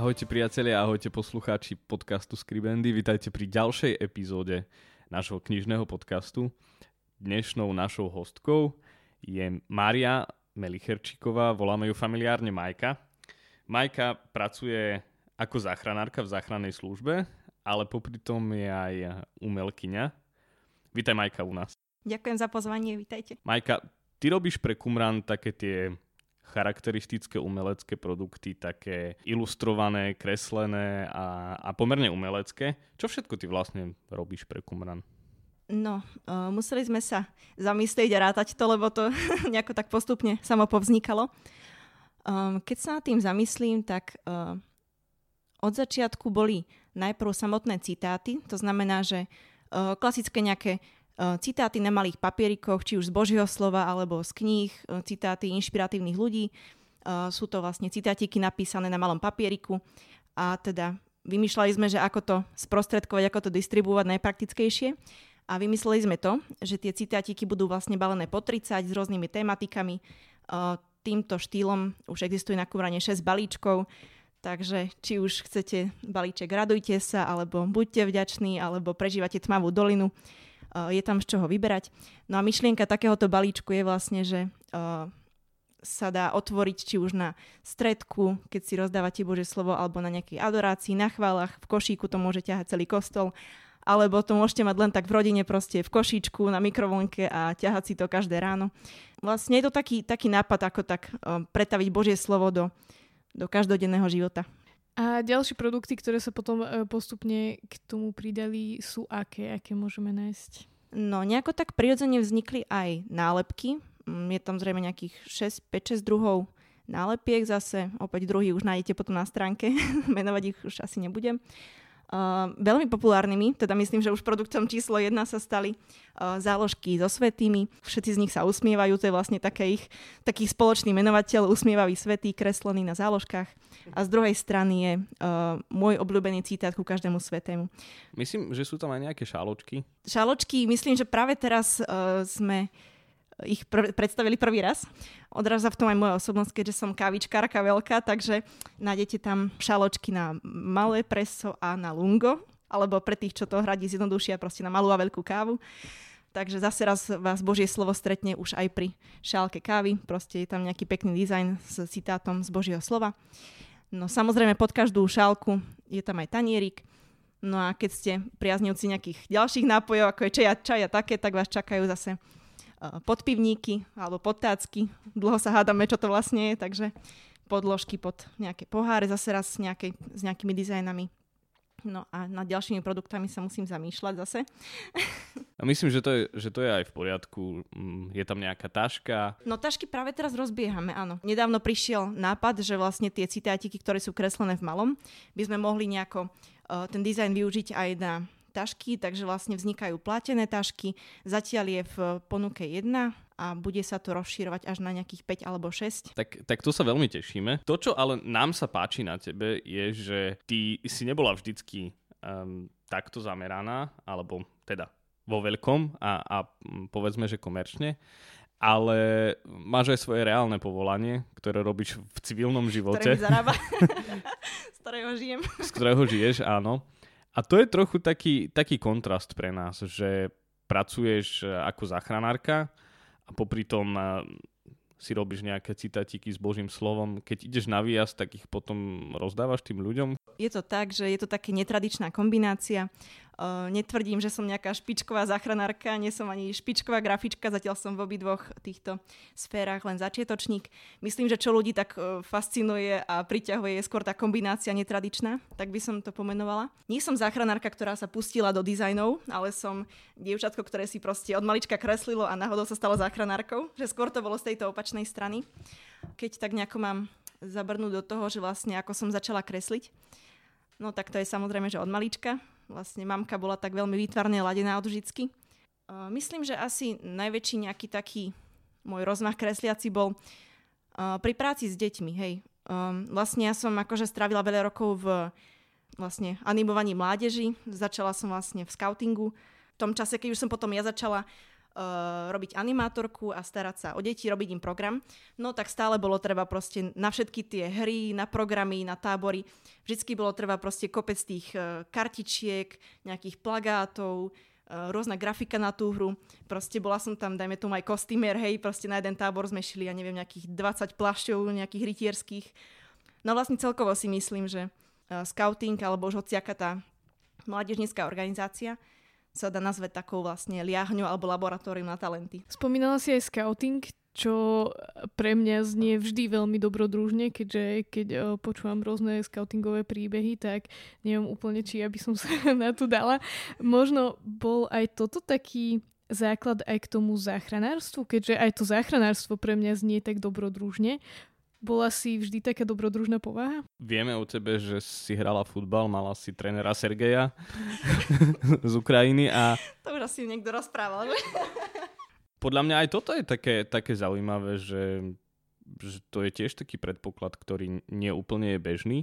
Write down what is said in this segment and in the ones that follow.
Ahojte priatelia, ahojte poslucháči podcastu Skribendy. Vítajte pri ďalšej epizóde nášho knižného podcastu. Dnešnou našou hostkou je Mária Melicherčíková, voláme ju familiárne Majka. Majka pracuje ako záchranárka v záchrannej službe, ale popri tom je aj umelkyňa. Vítaj Majka u nás. Ďakujem za pozvanie, vítajte. Majka, ty robíš pre Kumran také tie charakteristické umelecké produkty, také ilustrované, kreslené a, a pomerne umelecké. Čo všetko ty vlastne robíš pre Kumran? No, uh, museli sme sa zamyslieť a rátať to, lebo to nejako tak postupne samo povznikalo. Um, keď sa nad tým zamyslím, tak uh, od začiatku boli najprv samotné citáty, to znamená, že uh, klasické nejaké citáty na malých papierikoch, či už z Božieho slova alebo z kníh, eh, citáty inšpiratívnych ľudí. Eh, sú to vlastne citátiky napísané na malom papieriku a teda vymýšľali sme, že ako to sprostredkovať, ako to distribuovať najpraktickejšie. A vymysleli sme to, že tie citátiky budú vlastne balené po 30 s rôznymi tematikami. Týmto štýlom už existuje na kúranie 6 balíčkov, takže či už chcete balíček radujte sa, alebo buďte vďační, alebo prežívate tmavú dolinu, je tam z čoho vyberať. No a myšlienka takéhoto balíčku je vlastne, že eh, sa dá otvoriť či už na stredku, keď si rozdávate Bože slovo, alebo na nejakej adorácii, na chválach, v košíku to môže ťahať celý kostol, alebo to môžete mať len tak v rodine proste v košíčku na mikrovlnke a ťahať si to každé ráno. Vlastne je to taký, taký nápad, ako tak uh, pretaviť Božie slovo do, do každodenného života. A ďalšie produkty, ktoré sa potom e, postupne k tomu pridali, sú aké? Aké môžeme nájsť? No, nejako tak prirodzene vznikli aj nálepky. Mm, je tam zrejme nejakých 6, 5-6 druhov nálepiek zase. Opäť druhý už nájdete potom na stránke. Menovať ich už asi nebudem. Uh, veľmi populárnymi, teda myslím, že už produktom číslo 1 sa stali uh, záložky so svetými. Všetci z nich sa usmievajú, to je vlastne také ich, taký spoločný menovateľ, usmievavý svetý, kreslený na záložkách. A z druhej strany je uh, môj obľúbený citát ku každému svetému. Myslím, že sú tam aj nejaké šáločky. Šáločky, myslím, že práve teraz uh, sme ich pr- predstavili prvý raz. Odrazá v tom aj moja osobnosť, keďže som kávičkárka veľká, takže nájdete tam šaločky na malé preso a na lungo, alebo pre tých, čo to hradí zjednodušia, proste na malú a veľkú kávu. Takže zase raz vás Božie slovo stretne už aj pri šálke kávy. Proste je tam nejaký pekný dizajn s citátom z Božieho slova. No samozrejme pod každú šálku je tam aj tanierik. No a keď ste priaznivci nejakých ďalších nápojov, ako je čaja, čaja také, tak vás čakajú zase podpivníky alebo podtácky. Dlho sa hádame, čo to vlastne je, takže podložky pod nejaké poháre, zase raz s, nejakej, s nejakými dizajnami. No a nad ďalšími produktami sa musím zamýšľať zase. A myslím, že to, je, že to je aj v poriadku. Mm, je tam nejaká taška? No tašky práve teraz rozbiehame, áno. Nedávno prišiel nápad, že vlastne tie citátiky, ktoré sú kreslené v malom, by sme mohli nejako uh, ten dizajn využiť aj na tašky, takže vlastne vznikajú platené tašky. Zatiaľ je v ponuke jedna a bude sa to rozširovať až na nejakých 5 alebo 6. Tak, tak to sa veľmi tešíme. To, čo ale nám sa páči na tebe, je, že ty si nebola vždycky um, takto zameraná, alebo teda vo veľkom a, a povedzme, že komerčne, ale máš aj svoje reálne povolanie, ktoré robíš v civilnom živote. Ktoré zarába. z ktorého žijem. Z ktorého žiješ, áno. A to je trochu taký, taký kontrast pre nás, že pracuješ e, ako záchranárka a popri tom e, si robíš nejaké citátiky s Božím slovom. Keď ideš na výjazd, tak ich potom rozdávaš tým ľuďom? Je to tak, že je to také netradičná kombinácia. Uh, netvrdím, že som nejaká špičková záchranárka, nie som ani špičková grafička, zatiaľ som v obidvoch týchto sférach len začiatočník. Myslím, že čo ľudí tak fascinuje a priťahuje je skôr tá kombinácia netradičná, tak by som to pomenovala. Nie som záchranárka, ktorá sa pustila do dizajnov, ale som dievčatko, ktoré si proste od malička kreslilo a náhodou sa stalo záchranárkou, že skôr to bolo z tejto opačnej strany. Keď tak nejako mám zabrnúť do toho, že vlastne ako som začala kresliť. No tak to je samozrejme, že od malička. Vlastne mamka bola tak veľmi výtvarne ladená od vždycky. Myslím, že asi najväčší nejaký taký môj rozmach kresliaci bol pri práci s deťmi, hej. Vlastne ja som akože strávila veľa rokov v vlastne animovaní mládeži. Začala som vlastne v scoutingu. V tom čase, keď už som potom ja začala uh, robiť animátorku a starať sa o deti, robiť im program, no tak stále bolo treba proste na všetky tie hry, na programy, na tábory, vždycky bolo treba proste kopec tých uh, kartičiek, nejakých plagátov, uh, rôzna grafika na tú hru. Proste bola som tam, dajme tomu aj kostýmer, hej, proste na jeden tábor sme šli, ja neviem, nejakých 20 plašťov, nejakých rytierských. No vlastne celkovo si myslím, že uh, scouting alebo už hociaká tá mládežnícká organizácia sa dá nazvať takou vlastne liahňou alebo laboratórium na talenty. Spomínala si aj scouting, čo pre mňa znie vždy veľmi dobrodružne, keďže keď uh, počúvam rôzne scoutingové príbehy, tak neviem úplne, či ja by som sa na to dala. Možno bol aj toto taký základ aj k tomu záchranárstvu, keďže aj to záchranárstvo pre mňa znie tak dobrodružne. Bola si vždy taká dobrodružná povaha? Vieme o tebe, že si hrala futbal, mala si trénera Sergeja z Ukrajiny a... To už asi niekto rozprával, že? Podľa mňa aj toto je také, také zaujímavé, že, že to je tiež taký predpoklad, ktorý nie úplne je bežný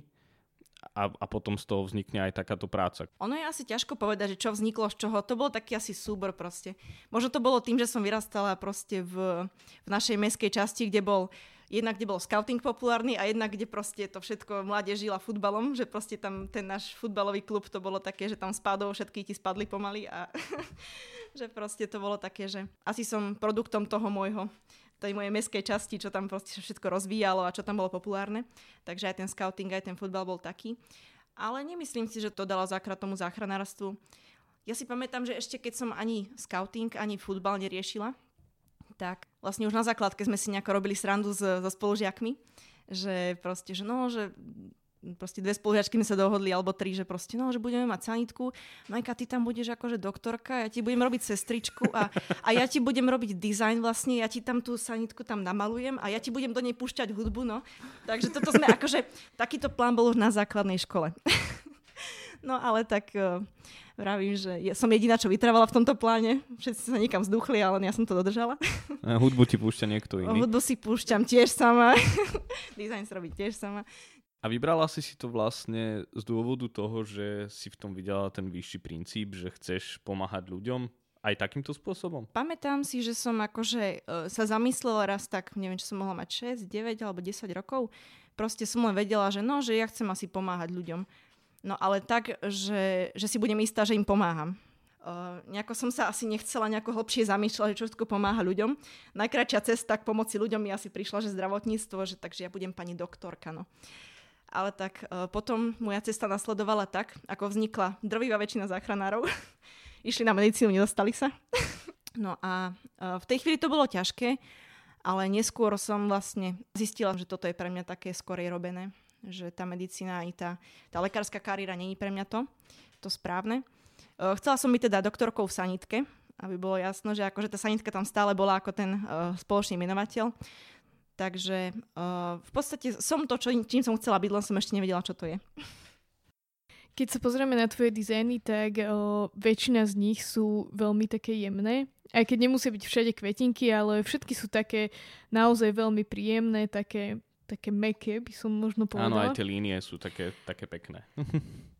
a, a potom z toho vznikne aj takáto práca. Ono je asi ťažko povedať, že čo vzniklo z čoho. To bol taký asi súbor proste. Možno to bolo tým, že som vyrastala proste v, v našej meskej časti, kde bol jednak kde bol scouting populárny a jednak kde proste to všetko mládež žila futbalom, že proste tam ten náš futbalový klub to bolo také, že tam spadol, všetky ti spadli pomaly a že proste to bolo také, že asi som produktom toho môjho tej mojej meskej časti, čo tam proste všetko rozvíjalo a čo tam bolo populárne. Takže aj ten scouting, aj ten futbal bol taký. Ale nemyslím si, že to dalo zákrát tomu záchranárstvu. Ja si pamätám, že ešte keď som ani scouting, ani futbal neriešila, tak vlastne už na základke sme si nejako robili srandu so, so spolužiakmi, že proste, že no, že proste dve spolužiačky sa dohodli, alebo tri, že proste, no, že budeme mať sanitku, Majka, ty tam budeš akože doktorka, ja ti budem robiť sestričku a, a ja ti budem robiť dizajn vlastne, ja ti tam tú sanitku tam namalujem a ja ti budem do nej púšťať hudbu, no. Takže toto sme akože, takýto plán bol už na základnej škole. no ale tak uh, vravím, že ja som jediná, čo vytrávala v tomto pláne. Všetci sa niekam vzduchli, ale ja som to dodržala. A hudbu ti púšťa niekto iný. Hudbu si púšťam tiež sama. Dizajn si robí tiež sama. A vybrala si si to vlastne z dôvodu toho, že si v tom videla ten vyšší princíp, že chceš pomáhať ľuďom aj takýmto spôsobom? Pamätám si, že som akože uh, sa zamyslela raz tak, neviem, či som mohla mať 6, 9 alebo 10 rokov. Proste som len vedela, že no, že ja chcem asi pomáhať ľuďom. No ale tak, že, že si budem istá, že im pomáham. Uh, nejako som sa asi nechcela nejako hlbšie zamýšľať, čo všetko pomáha ľuďom. Najkračšia cesta k pomoci ľuďom mi asi prišla, že zdravotníctvo, že takže ja budem pani doktorka. No. Ale tak uh, potom moja cesta nasledovala tak, ako vznikla drvivá väčšina záchranárov. Išli na medicínu, nedostali sa. no a uh, v tej chvíli to bolo ťažké, ale neskôr som vlastne zistila, že toto je pre mňa také skorej robené že tá medicína i tá, tá lekárska kariéra není pre mňa to, to správne. Uh, chcela som byť teda doktorkou v sanitke, aby bolo jasno, že akože tá sanitka tam stále bola ako ten uh, spoločný menovateľ. Takže uh, v podstate som to, čo, čím som chcela byť, len som ešte nevedela, čo to je. Keď sa pozrieme na tvoje dizajny, tak o, väčšina z nich sú veľmi také jemné. Aj keď nemusia byť všade kvetinky, ale všetky sú také naozaj veľmi príjemné, také také meké, by som možno povedala. Áno, aj tie línie sú také, také pekné.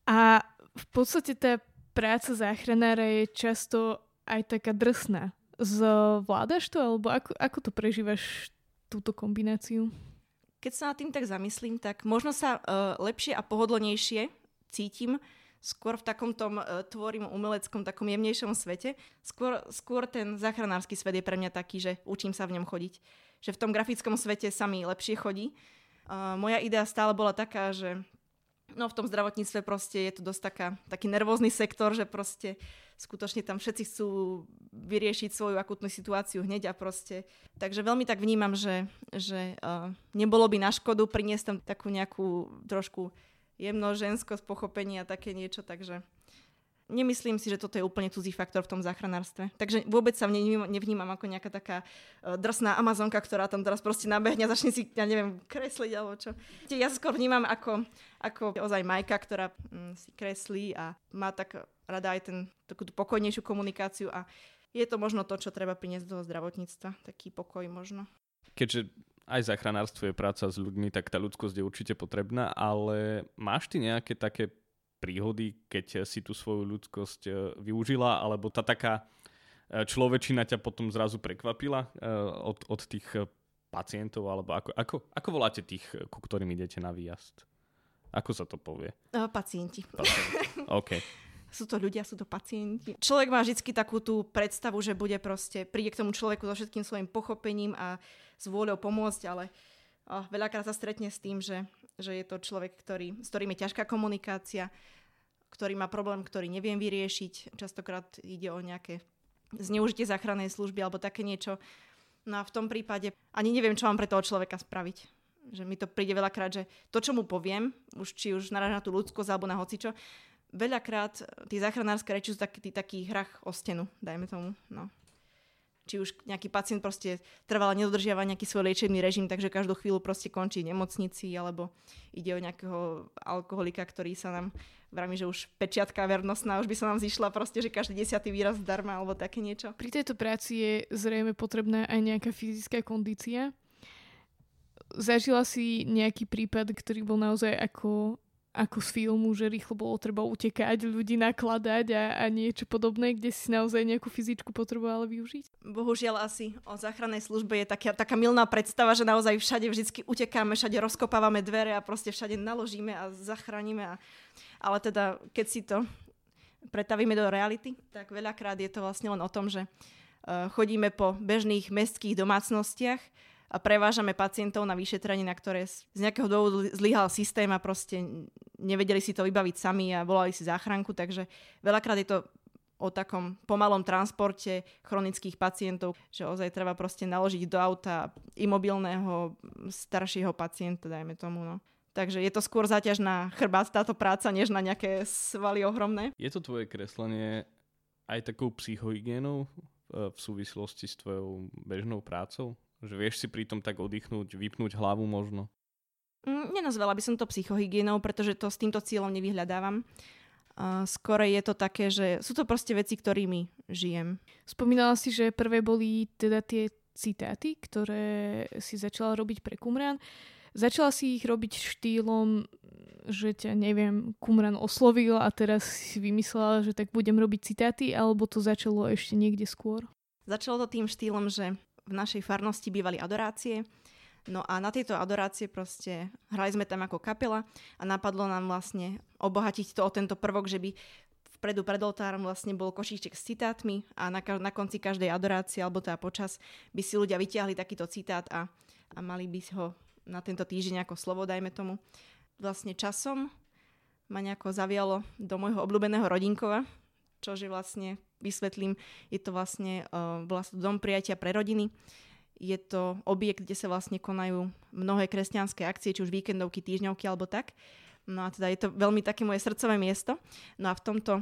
A v podstate tá práca záchranára je často aj taká drsná. Zvládaš to, alebo ako, ako to prežívaš, túto kombináciu? Keď sa nad tým tak zamyslím, tak možno sa uh, lepšie a pohodlnejšie cítim skôr v takom tom uh, tvorím umeleckom, takom jemnejšom svete. Skôr, skôr ten záchranársky svet je pre mňa taký, že učím sa v ňom chodiť že v tom grafickom svete sa mi lepšie chodí. Uh, moja idea stále bola taká, že no v tom zdravotníctve proste je to dosť taká, taký nervózny sektor, že proste skutočne tam všetci chcú vyriešiť svoju akutnú situáciu hneď a proste. Takže veľmi tak vnímam, že, že uh, nebolo by na škodu priniesť tam takú nejakú trošku jemno ženskosť, pochopenie a také niečo, takže nemyslím si, že toto je úplne cudzí faktor v tom záchranárstve. Takže vôbec sa nevnímam, ako nejaká taká uh, drsná Amazonka, ktorá tam teraz proste nabehne a začne si, ja neviem, kresliť alebo čo. Ja skôr vnímam ako, ako ozaj Majka, ktorá mm, si kreslí a má tak rada aj ten, takú tú pokojnejšiu komunikáciu a je to možno to, čo treba priniesť do zdravotníctva. Taký pokoj možno. Keďže aj záchranárstvo je práca s ľuďmi, tak tá ľudskosť je určite potrebná, ale máš ty nejaké také príhody, keď si tú svoju ľudskosť e, využila, alebo tá taká e, človečina ťa potom zrazu prekvapila e, od, od tých pacientov, alebo ako, ako, ako voláte tých, ku ktorým idete na výjazd? Ako sa to povie? Pacienti. pacienti. OK. Sú to ľudia, sú to pacienti. Človek má vždy takú tú predstavu, že bude proste, príde k tomu človeku so všetkým svojim pochopením a s vôľou pomôcť, ale oh, veľakrát sa stretne s tým, že, že je to človek, ktorý, s ktorým je ťažká komunikácia, ktorý má problém, ktorý neviem vyriešiť. Častokrát ide o nejaké zneužitie záchrannej služby alebo také niečo. No a v tom prípade ani neviem, čo mám pre toho človeka spraviť. Že mi to príde veľakrát, že to, čo mu poviem, už či už naráža na tú ľudskosť alebo na hocičo, veľakrát tí záchranárske reči sú taký, taký hrach o stenu, dajme tomu. No. Či už nejaký pacient proste trvalo nedodržiava nejaký svoj liečebný režim, takže každú chvíľu proste končí v nemocnici, alebo ide o nejakého alkoholika, ktorý sa nám vravím, že už pečiatka vernostná, už by sa nám zišla proste, že každý desiatý výraz zdarma, alebo také niečo. Pri tejto práci je zrejme potrebná aj nejaká fyzická kondícia. Zažila si nejaký prípad, ktorý bol naozaj ako ako z filmu, že rýchlo bolo treba utekať, ľudí nakladať a, a niečo podobné, kde si naozaj nejakú fyzičku potrebovala využiť? Bohužiaľ asi o záchrannej službe je taká, taká milná predstava, že naozaj všade vždy utekáme, všade rozkopávame dvere a proste všade naložíme a zachránime. A, ale teda, keď si to pretavíme do reality, tak veľakrát je to vlastne len o tom, že uh, chodíme po bežných mestských domácnostiach, a prevážame pacientov na vyšetrenie, na ktoré z nejakého dôvodu zlyhal systém a proste nevedeli si to vybaviť sami a volali si záchranku, takže veľakrát je to o takom pomalom transporte chronických pacientov, že ozaj treba proste naložiť do auta imobilného staršieho pacienta, dajme tomu. No. Takže je to skôr zaťaž na chrbát táto práca, než na nejaké svaly ohromné. Je to tvoje kreslenie aj takou psychohygienou v súvislosti s tvojou bežnou prácou? Že vieš si pritom tak oddychnúť, vypnúť hlavu možno? Mm, nenazvala by som to psychohygienou, pretože to s týmto cieľom nevyhľadávam. Uh, skôr je to také, že sú to proste veci, ktorými žijem. Spomínala si, že prvé boli teda tie citáty, ktoré si začala robiť pre Kumran. Začala si ich robiť štýlom, že ťa, neviem, Kumran oslovil a teraz si vymyslela, že tak budem robiť citáty, alebo to začalo ešte niekde skôr? Začalo to tým štýlom, že v našej farnosti bývali adorácie. No a na tejto adorácie proste hrali sme tam ako kapela a napadlo nám vlastne obohatiť to o tento prvok, že by vpredu pred oltárom vlastne bol košíček s citátmi a na, na konci každej adorácie alebo teda počas by si ľudia vyťahli takýto citát a, a mali by ho na tento týždeň ako slovo, dajme tomu. Vlastne časom ma nejako zavialo do môjho obľúbeného rodinkova, čože vlastne vysvetlím, je to vlastne uh, vlastne dom prijatia pre rodiny. Je to objekt, kde sa vlastne konajú mnohé kresťanské akcie, či už víkendovky, týždňovky alebo tak. No a teda je to veľmi také moje srdcové miesto. No a v tomto,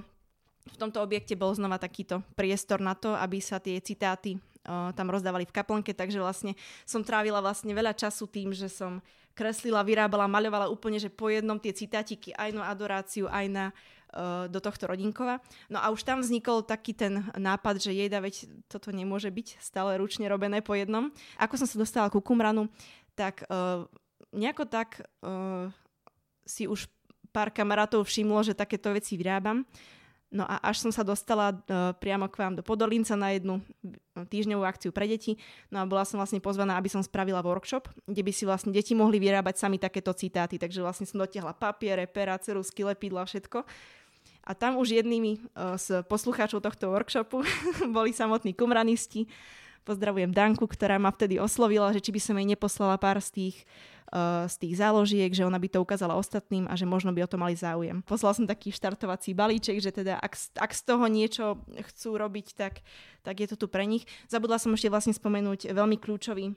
v tomto objekte bol znova takýto priestor na to, aby sa tie citáty uh, tam rozdávali v kaplnke, takže vlastne som trávila vlastne veľa času tým, že som kreslila, vyrábala, maľovala úplne, že po jednom tie citátiky aj na adoráciu, aj na do tohto rodinkova. No a už tam vznikol taký ten nápad, že jejda, veď toto nemôže byť stále ručne robené po jednom. Ako som sa dostala ku Kumranu, tak uh, nejako tak uh, si už pár kamarátov všimlo, že takéto veci vyrábam. No a až som sa dostala uh, priamo k vám do Podolinca na jednu týždňovú akciu pre deti. No a bola som vlastne pozvaná, aby som spravila workshop, kde by si vlastne deti mohli vyrábať sami takéto citáty. Takže vlastne som dotiahla papiere, pera, cerusky, lepidla, všetko. A tam už jednými uh, z poslucháčov tohto workshopu boli samotní kumranisti. Pozdravujem Danku, ktorá ma vtedy oslovila, že či by som jej neposlala pár z tých z tých záložiek, že ona by to ukázala ostatným a že možno by o to mali záujem. Poslala som taký štartovací balíček, že teda ak, ak z toho niečo chcú robiť, tak, tak je to tu pre nich. Zabudla som ešte vlastne spomenúť veľmi kľúčový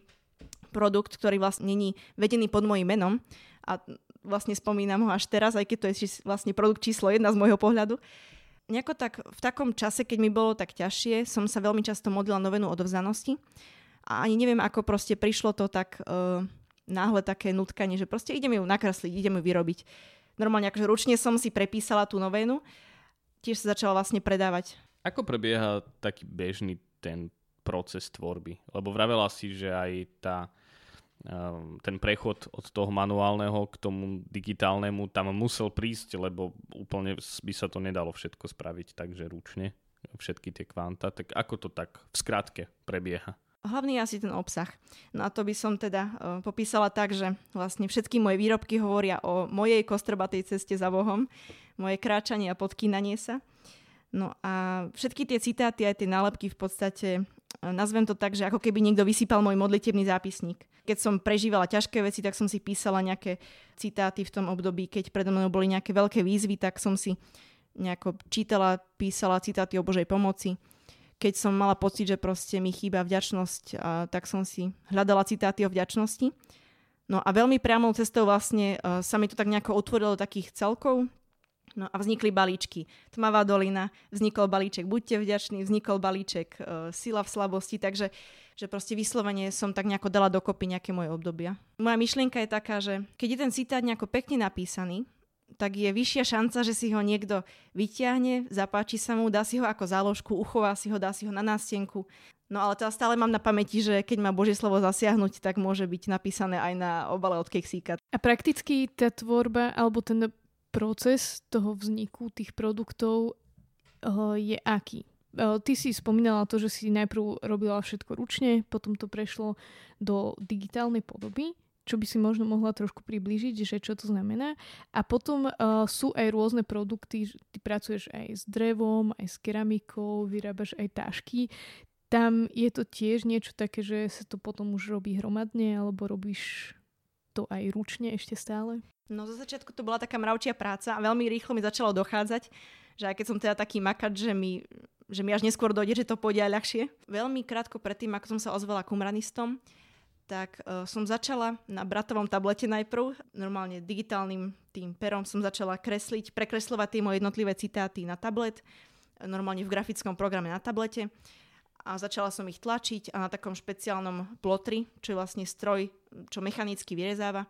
produkt, ktorý vlastne není vedený pod mojim menom a vlastne spomínam ho až teraz, aj keď to je vlastne produkt číslo jedna z môjho pohľadu. nejako tak v takom čase, keď mi bolo tak ťažšie, som sa veľmi často modlila novenu odovzanosti. A ani neviem, ako proste prišlo to tak uh, náhle také nutkanie, že proste idem ju nakresliť, idem ju vyrobiť. Normálne akože ručne som si prepísala tú novenu, tiež sa začala vlastne predávať. Ako prebieha taký bežný ten proces tvorby? Lebo vravela si, že aj tá ten prechod od toho manuálneho k tomu digitálnemu tam musel prísť, lebo úplne by sa to nedalo všetko spraviť takže ručne, všetky tie kvanta. Tak ako to tak v skratke prebieha? Hlavný je asi ten obsah. No a to by som teda uh, popísala tak, že vlastne všetky moje výrobky hovoria o mojej kostrbatej ceste za Bohom, moje kráčanie a podkýnanie sa. No a všetky tie citáty, aj tie nálepky v podstate, nazvem to tak, že ako keby niekto vysypal môj modlitebný zápisník keď som prežívala ťažké veci, tak som si písala nejaké citáty v tom období. Keď predo mnou boli nejaké veľké výzvy, tak som si nejako čítala, písala citáty o Božej pomoci. Keď som mala pocit, že proste mi chýba vďačnosť, a, tak som si hľadala citáty o vďačnosti. No a veľmi priamou cestou vlastne a, sa mi to tak nejako otvorilo takých celkov, No a vznikli balíčky. Tmavá dolina, vznikol balíček Buďte vďační, vznikol balíček e, Sila v slabosti, takže že proste vyslovene som tak nejako dala dokopy nejaké moje obdobia. Moja myšlienka je taká, že keď je ten citát nejako pekne napísaný, tak je vyššia šanca, že si ho niekto vyťahne, zapáči sa mu, dá si ho ako záložku, uchová si ho, dá si ho na nástenku. No ale teda stále mám na pamäti, že keď má Božie slovo zasiahnuť, tak môže byť napísané aj na obale od keksíka. A prakticky tá tvorba alebo ten proces toho vzniku tých produktov uh, je aký? Ty si spomínala to, že si najprv robila všetko ručne, potom to prešlo do digitálnej podoby, čo by si možno mohla trošku priblížiť, že čo to znamená. A potom uh, sú aj rôzne produkty, ty pracuješ aj s drevom, aj s keramikou, vyrábaš aj tášky. Tam je to tiež niečo také, že sa to potom už robí hromadne, alebo robíš to aj ručne ešte stále? No zo začiatku to bola taká mravčia práca a veľmi rýchlo mi začalo dochádzať, že aj keď som teda taký makač, že mi že mi až neskôr dojde, že to pôjde aj ľahšie. Veľmi krátko predtým, ako som sa ozvala kumranistom, tak uh, som začala na bratovom tablete najprv, normálne digitálnym tým perom som začala kresliť, prekreslovať tie moje jednotlivé citáty na tablet, normálne v grafickom programe na tablete a začala som ich tlačiť a na takom špeciálnom plotri, čo je vlastne stroj, čo mechanicky vyrezáva,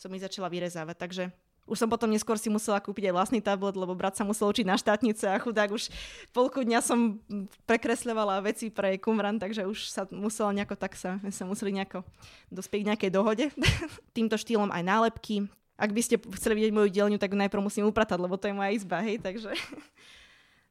som ich začala vyrezávať. Takže už som potom neskôr si musela kúpiť aj vlastný tablet, lebo brat sa musel učiť na štátnice a chudák už polku dňa som prekresľovala veci pre Kumran, takže už sa musela nejako tak sa, sa museli nejako dospieť k nejakej dohode. Týmto štýlom aj nálepky. Ak by ste chceli vidieť moju dielňu, tak najprv musím upratať, lebo to je moja izba, hej, takže...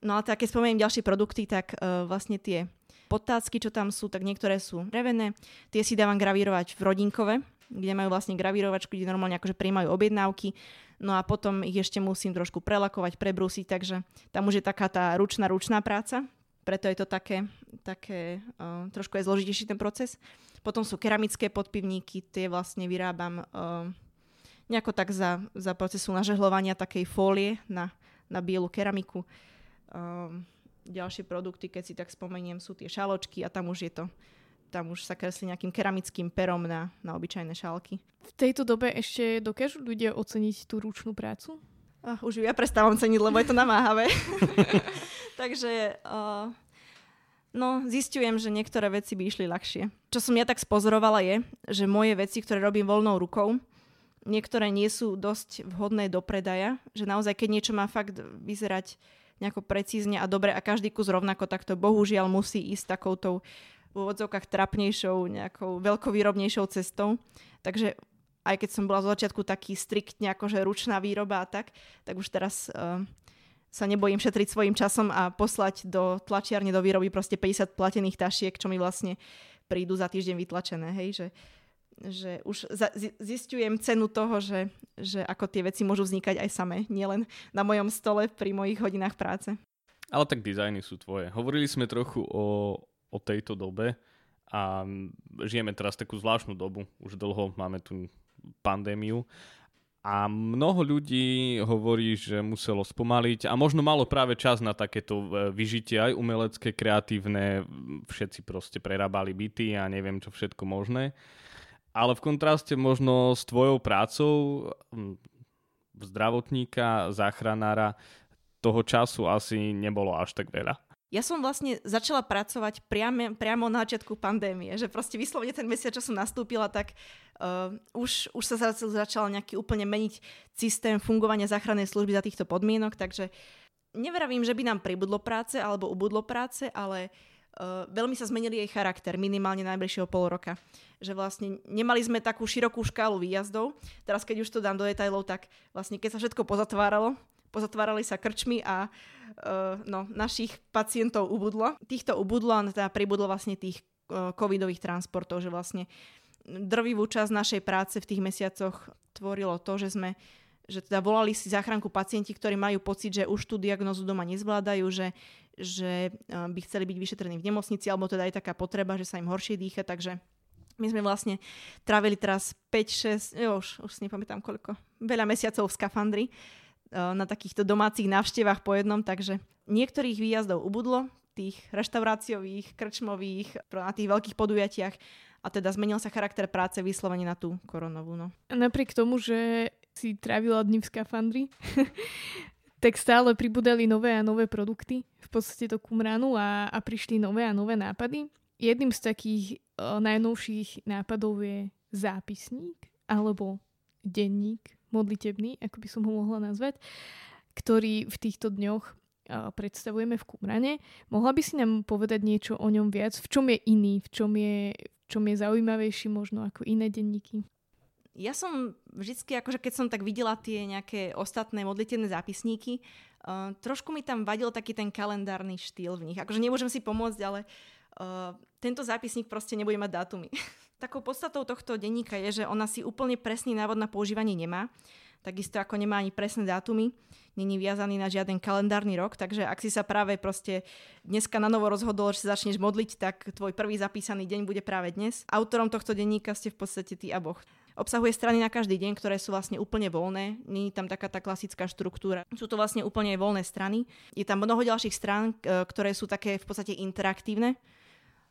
No ale tak keď spomeniem ďalšie produkty, tak uh, vlastne tie potácky, čo tam sú, tak niektoré sú drevené. Tie si dávam gravírovať v rodinkove, kde majú vlastne gravírovačku, kde normálne akože prijímajú objednávky. No a potom ich ešte musím trošku prelakovať, prebrúsiť, takže tam už je taká tá ručná, ručná práca. Preto je to také, také uh, trošku je zložitejší ten proces. Potom sú keramické podpivníky, tie vlastne vyrábam uh, nejako tak za, za procesu nažehlovania takej fólie na, na bielu keramiku. Uh, ďalšie produkty, keď si tak spomeniem, sú tie šaločky a tam už je to tam už sa kreslí nejakým keramickým perom na, na obyčajné šálky. V tejto dobe ešte dokážu ľudia oceniť tú ručnú prácu? Uh, už ju ja prestávam ceniť, lebo je to namáhavé. Takže uh, no, zistujem, že niektoré veci by išli ľahšie. Čo som ja tak spozorovala je, že moje veci, ktoré robím voľnou rukou, niektoré nie sú dosť vhodné do predaja, že naozaj keď niečo má fakt vyzerať nejako precízne a dobre a každý kus rovnako, tak to bohužiaľ musí ísť takoutou v úvodzovkách trapnejšou, nejakou veľkovýrobnejšou cestou. Takže aj keď som bola z začiatku taký striktne akože ručná výroba a tak, tak už teraz uh, sa nebojím šetriť svojim časom a poslať do tlačiarne do výroby proste 50 platených tašiek, čo mi vlastne prídu za týždeň vytlačené, hej, že, že už zistujem cenu toho, že, že ako tie veci môžu vznikať aj samé, nielen na mojom stole pri mojich hodinách práce. Ale tak dizajny sú tvoje. Hovorili sme trochu o, o tejto dobe a žijeme teraz takú zvláštnu dobu. Už dlho máme tu pandémiu a mnoho ľudí hovorí, že muselo spomaliť a možno malo práve čas na takéto e, vyžitie aj umelecké, kreatívne, všetci proste prerábali byty a neviem čo všetko možné. Ale v kontraste možno s tvojou prácou zdravotníka, záchranára, toho času asi nebolo až tak veľa. Ja som vlastne začala pracovať priame, priamo na začiatku pandémie, že proste vyslovene ten mesiac, čo som nastúpila, tak uh, už, už sa začal nejaký úplne meniť systém fungovania záchrannej služby za týchto podmienok, takže neveravím, že by nám pribudlo práce alebo ubudlo práce, ale uh, veľmi sa zmenili jej charakter, minimálne najbližšieho pol roka. Že vlastne nemali sme takú širokú škálu výjazdov. Teraz, keď už to dám do detajlov, tak vlastne keď sa všetko pozatváralo, pozatvárali sa krčmy a uh, no, našich pacientov ubudlo. Týchto ubudlo a teda pribudlo vlastne tých uh, covidových transportov, že vlastne drvivú časť našej práce v tých mesiacoch tvorilo to, že sme že teda volali si záchranku pacienti, ktorí majú pocit, že už tú diagnozu doma nezvládajú, že, že by chceli byť vyšetrení v nemocnici, alebo teda aj taká potreba, že sa im horšie dýcha, takže my sme vlastne trávili teraz 5, 6, jo, už, už si nepamätám koľko, veľa mesiacov v skafandri Eh, na takýchto domácich návštevách po jednom, takže niektorých výjazdov ubudlo, tých reštauráciových, krčmových, na tých veľkých podujatiach a teda zmenil sa charakter práce vyslovene na tú koronovú. No. Napriek tomu, že si trávila dni v skafandri, tak stále pribudali nové a nové produkty, v podstate do Kumranu a, a prišli nové a nové nápady. Jedným z takých o, najnovších nápadov je zápisník alebo denník modlitebný, ako by som ho mohla nazvať, ktorý v týchto dňoch predstavujeme v Kumrane. Mohla by si nám povedať niečo o ňom viac? V čom je iný? V čom je, v čom je zaujímavejší možno ako iné denníky? Ja som vždycky, akože keď som tak videla tie nejaké ostatné modlitebné zápisníky, uh, trošku mi tam vadil taký ten kalendárny štýl v nich. Akože nemôžem si pomôcť, ale uh, tento zápisník proste nebude mať dátumy. Takou podstatou tohto denníka je, že ona si úplne presný návod na používanie nemá. Takisto ako nemá ani presné dátumy, není viazaný na žiaden kalendárny rok, takže ak si sa práve proste dneska na novo rozhodol, že sa začneš modliť, tak tvoj prvý zapísaný deň bude práve dnes. Autorom tohto denníka ste v podstate ty a Boh. Obsahuje strany na každý deň, ktoré sú vlastne úplne voľné. Není tam taká tá klasická štruktúra. Sú to vlastne úplne voľné strany. Je tam mnoho ďalších strán, ktoré sú také v podstate interaktívne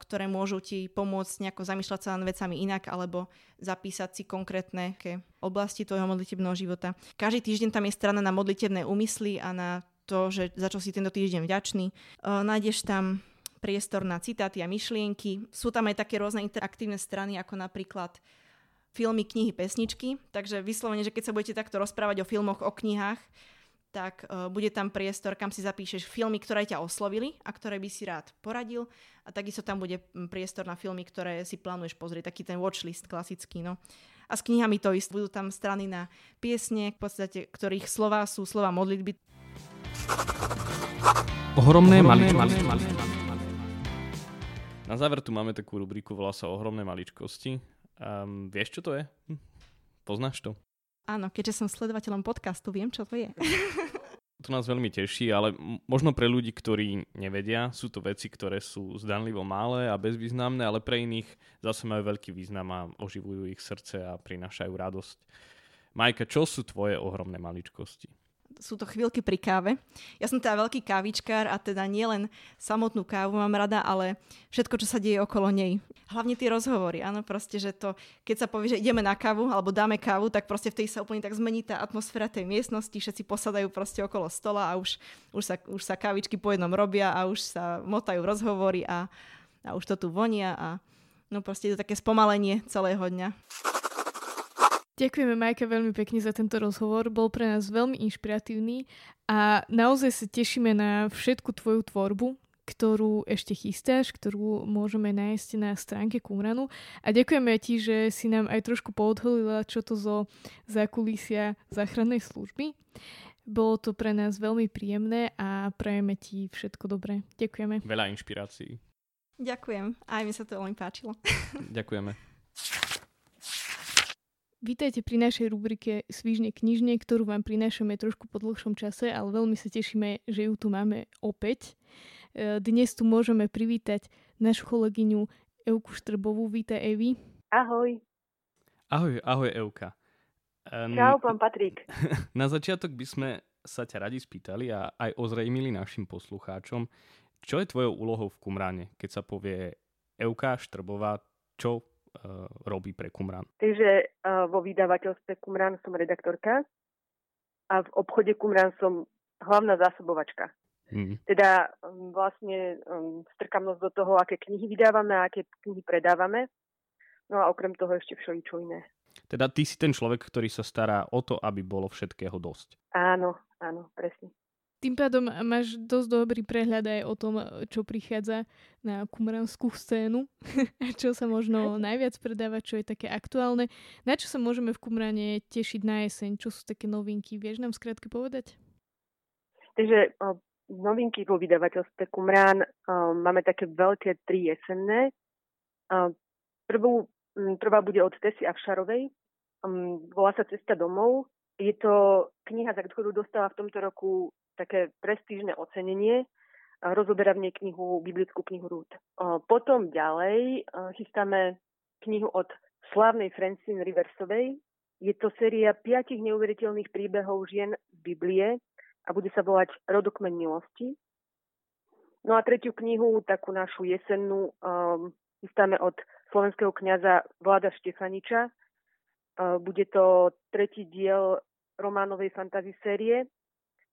ktoré môžu ti pomôcť nejako zamýšľať sa nad vecami inak alebo zapísať si konkrétne oblasti tvojho modlitebného života. Každý týždeň tam je strana na modlitebné úmysly a na to, že za čo si tento týždeň vďačný. Uh, nájdeš tam priestor na citáty a myšlienky. Sú tam aj také rôzne interaktívne strany, ako napríklad filmy, knihy, pesničky. Takže vyslovene, že keď sa budete takto rozprávať o filmoch, o knihách, tak uh, bude tam priestor, kam si zapíšeš filmy, ktoré ťa oslovili a ktoré by si rád poradil. A takisto tam bude priestor na filmy, ktoré si plánuješ pozrieť, taký ten watchlist klasický. No. A s knihami to isté. Budú tam strany na piesne, v podstate, ktorých slova sú slova modlitby. Ohromné, Ohromné. Na záver tu máme takú rubriku, volá sa Ohromné maličkosti. Um, vieš, čo to je? Hm. Poznáš to? Áno, keďže som sledovateľom podcastu, viem, čo to je. to nás veľmi teší, ale možno pre ľudí, ktorí nevedia, sú to veci, ktoré sú zdanlivo malé a bezvýznamné, ale pre iných zase majú veľký význam a oživujú ich srdce a prinášajú radosť. Majka, čo sú tvoje ohromné maličkosti? Sú to chvíľky pri káve. Ja som teda veľký kávičkár a teda nielen samotnú kávu mám rada, ale všetko, čo sa deje okolo nej. Hlavne tie rozhovory, áno, proste, že to, keď sa povie, že ideme na kávu alebo dáme kávu, tak proste v tej sa úplne tak zmení tá atmosféra tej miestnosti, všetci posadajú proste okolo stola a už, už, sa, už sa kávičky po jednom robia a už sa motajú rozhovory a, a už to tu vonia a no proste je to také spomalenie celého dňa. Ďakujeme Majka veľmi pekne za tento rozhovor, bol pre nás veľmi inšpiratívny a naozaj sa tešíme na všetku tvoju tvorbu, ktorú ešte chystáš, ktorú môžeme nájsť na stránke Kumranu. A ďakujeme ti, že si nám aj trošku poodholila, čo to zo zákulisia záchrannej služby. Bolo to pre nás veľmi príjemné a prajeme ti všetko dobré. Ďakujeme. Veľa inšpirácií. Ďakujem. Aj mi sa to veľmi páčilo. Ďakujeme. Vítajte pri našej rubrike Svížne knižne, ktorú vám prinášame trošku po dlhšom čase, ale veľmi sa tešíme, že ju tu máme opäť. E, dnes tu môžeme privítať našu kolegyňu Euku Štrbovú. Vítaj Evi. Ahoj. Ahoj, ahoj Euka. Um, Čau, pán Patrik. Na začiatok by sme sa ťa radi spýtali a aj ozrejmili našim poslucháčom, čo je tvojou úlohou v Kumráne, keď sa povie Euka Štrbová, čo robí pre Kumran. Takže uh, vo vydavateľstve Kumran som redaktorka a v obchode Kumran som hlavná zásobovačka. Mm. Teda um, vlastne um, strkamnosť do toho, aké knihy vydávame a aké knihy predávame. No a okrem toho ešte všeličo iné. Teda ty si ten človek, ktorý sa stará o to, aby bolo všetkého dosť. Áno, áno, presne. Tým pádom máš dosť dobrý prehľad aj o tom, čo prichádza na kumranskú scénu, čo sa možno najviac predáva, čo je také aktuálne. Na čo sa môžeme v Kumrane tešiť na jeseň? Čo sú také novinky? Vieš nám skrátke povedať? Takže o, novinky vo vydavateľstve Kumrán o, máme také veľké tri jesenné. O, prvú, prvá bude od Tesy Avšarovej. Um, volá sa Cesta domov. Je to kniha, za ktorú dostala v tomto roku také prestížne ocenenie. Rozoberá v nej knihu, biblickú knihu Rút. Potom ďalej chystáme knihu od slávnej Francine Riversovej. Je to séria piatich neuveriteľných príbehov žien z Biblie a bude sa volať Rodokmen milosti. No a tretiu knihu, takú našu jesennú, um, chystáme od slovenského kňaza Vlada Štefaniča. Uh, bude to tretí diel románovej fantasy série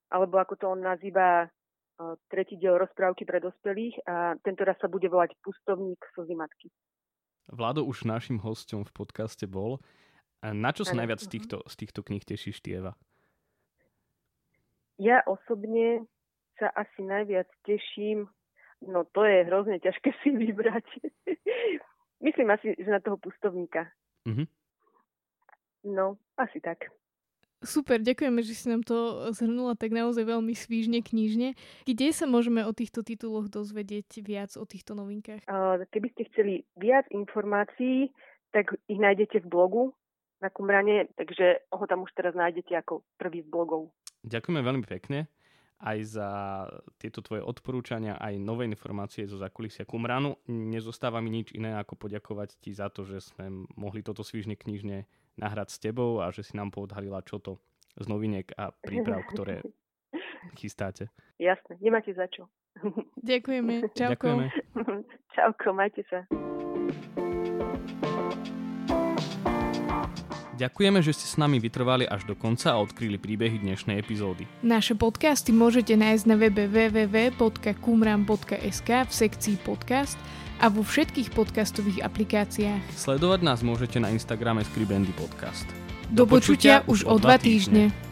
alebo ako to on nazýva tretí diel rozprávky pre dospelých a tento raz sa bude volať Pustovník slzy matky. Vlado už našim hostom v podcaste bol. A na čo sa ano. najviac z týchto, z týchto kníh tešíš, Tieva? Ja osobne sa asi najviac teším, no to je hrozne ťažké si vybrať. Myslím asi, že na toho pustovníka. Mm-hmm. No, asi tak. Super, ďakujeme, že si nám to zhrnula tak naozaj veľmi svížne knižne. Kde sa môžeme o týchto tituloch dozvedieť viac o týchto novinkách? Keby ste chceli viac informácií, tak ich nájdete v blogu na Kumrane, takže ho tam už teraz nájdete ako prvý z blogov. Ďakujeme veľmi pekne aj za tieto tvoje odporúčania, aj nové informácie zo zakulisia Kumranu. Nezostáva mi nič iné, ako poďakovať ti za to, že sme mohli toto svížne knižne nahrať s tebou a že si nám poodhalila čo to z noviniek a príprav, ktoré chystáte. Jasne, nemáte za čo. Ďakujeme. Čauko. Ďakujeme. Čauko, majte sa. Ďakujeme, že ste s nami vytrvali až do konca a odkryli príbehy dnešnej epizódy. Naše podcasty môžete nájsť na webe www.kumram.sk v sekcii podcast a vo všetkých podcastových aplikáciách. Sledovať nás môžete na Instagrame Skribendy Podcast. Do, Do počutia už o dva týždne. týždne.